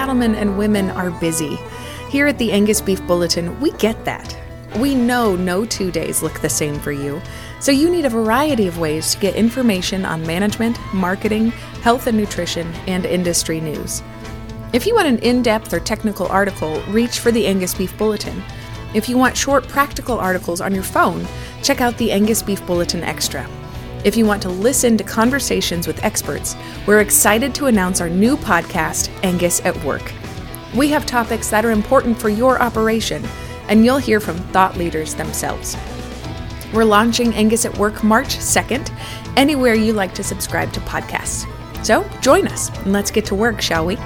cattlemen and women are busy. Here at the Angus Beef Bulletin, we get that. We know no two days look the same for you, so you need a variety of ways to get information on management, marketing, health and nutrition, and industry news. If you want an in depth or technical article, reach for the Angus Beef Bulletin. If you want short, practical articles on your phone, check out the Angus Beef Bulletin Extra. If you want to listen to conversations with experts, we're excited to announce our new podcast, Angus at Work. We have topics that are important for your operation, and you'll hear from thought leaders themselves. We're launching Angus at Work March 2nd, anywhere you like to subscribe to podcasts. So join us and let's get to work, shall we?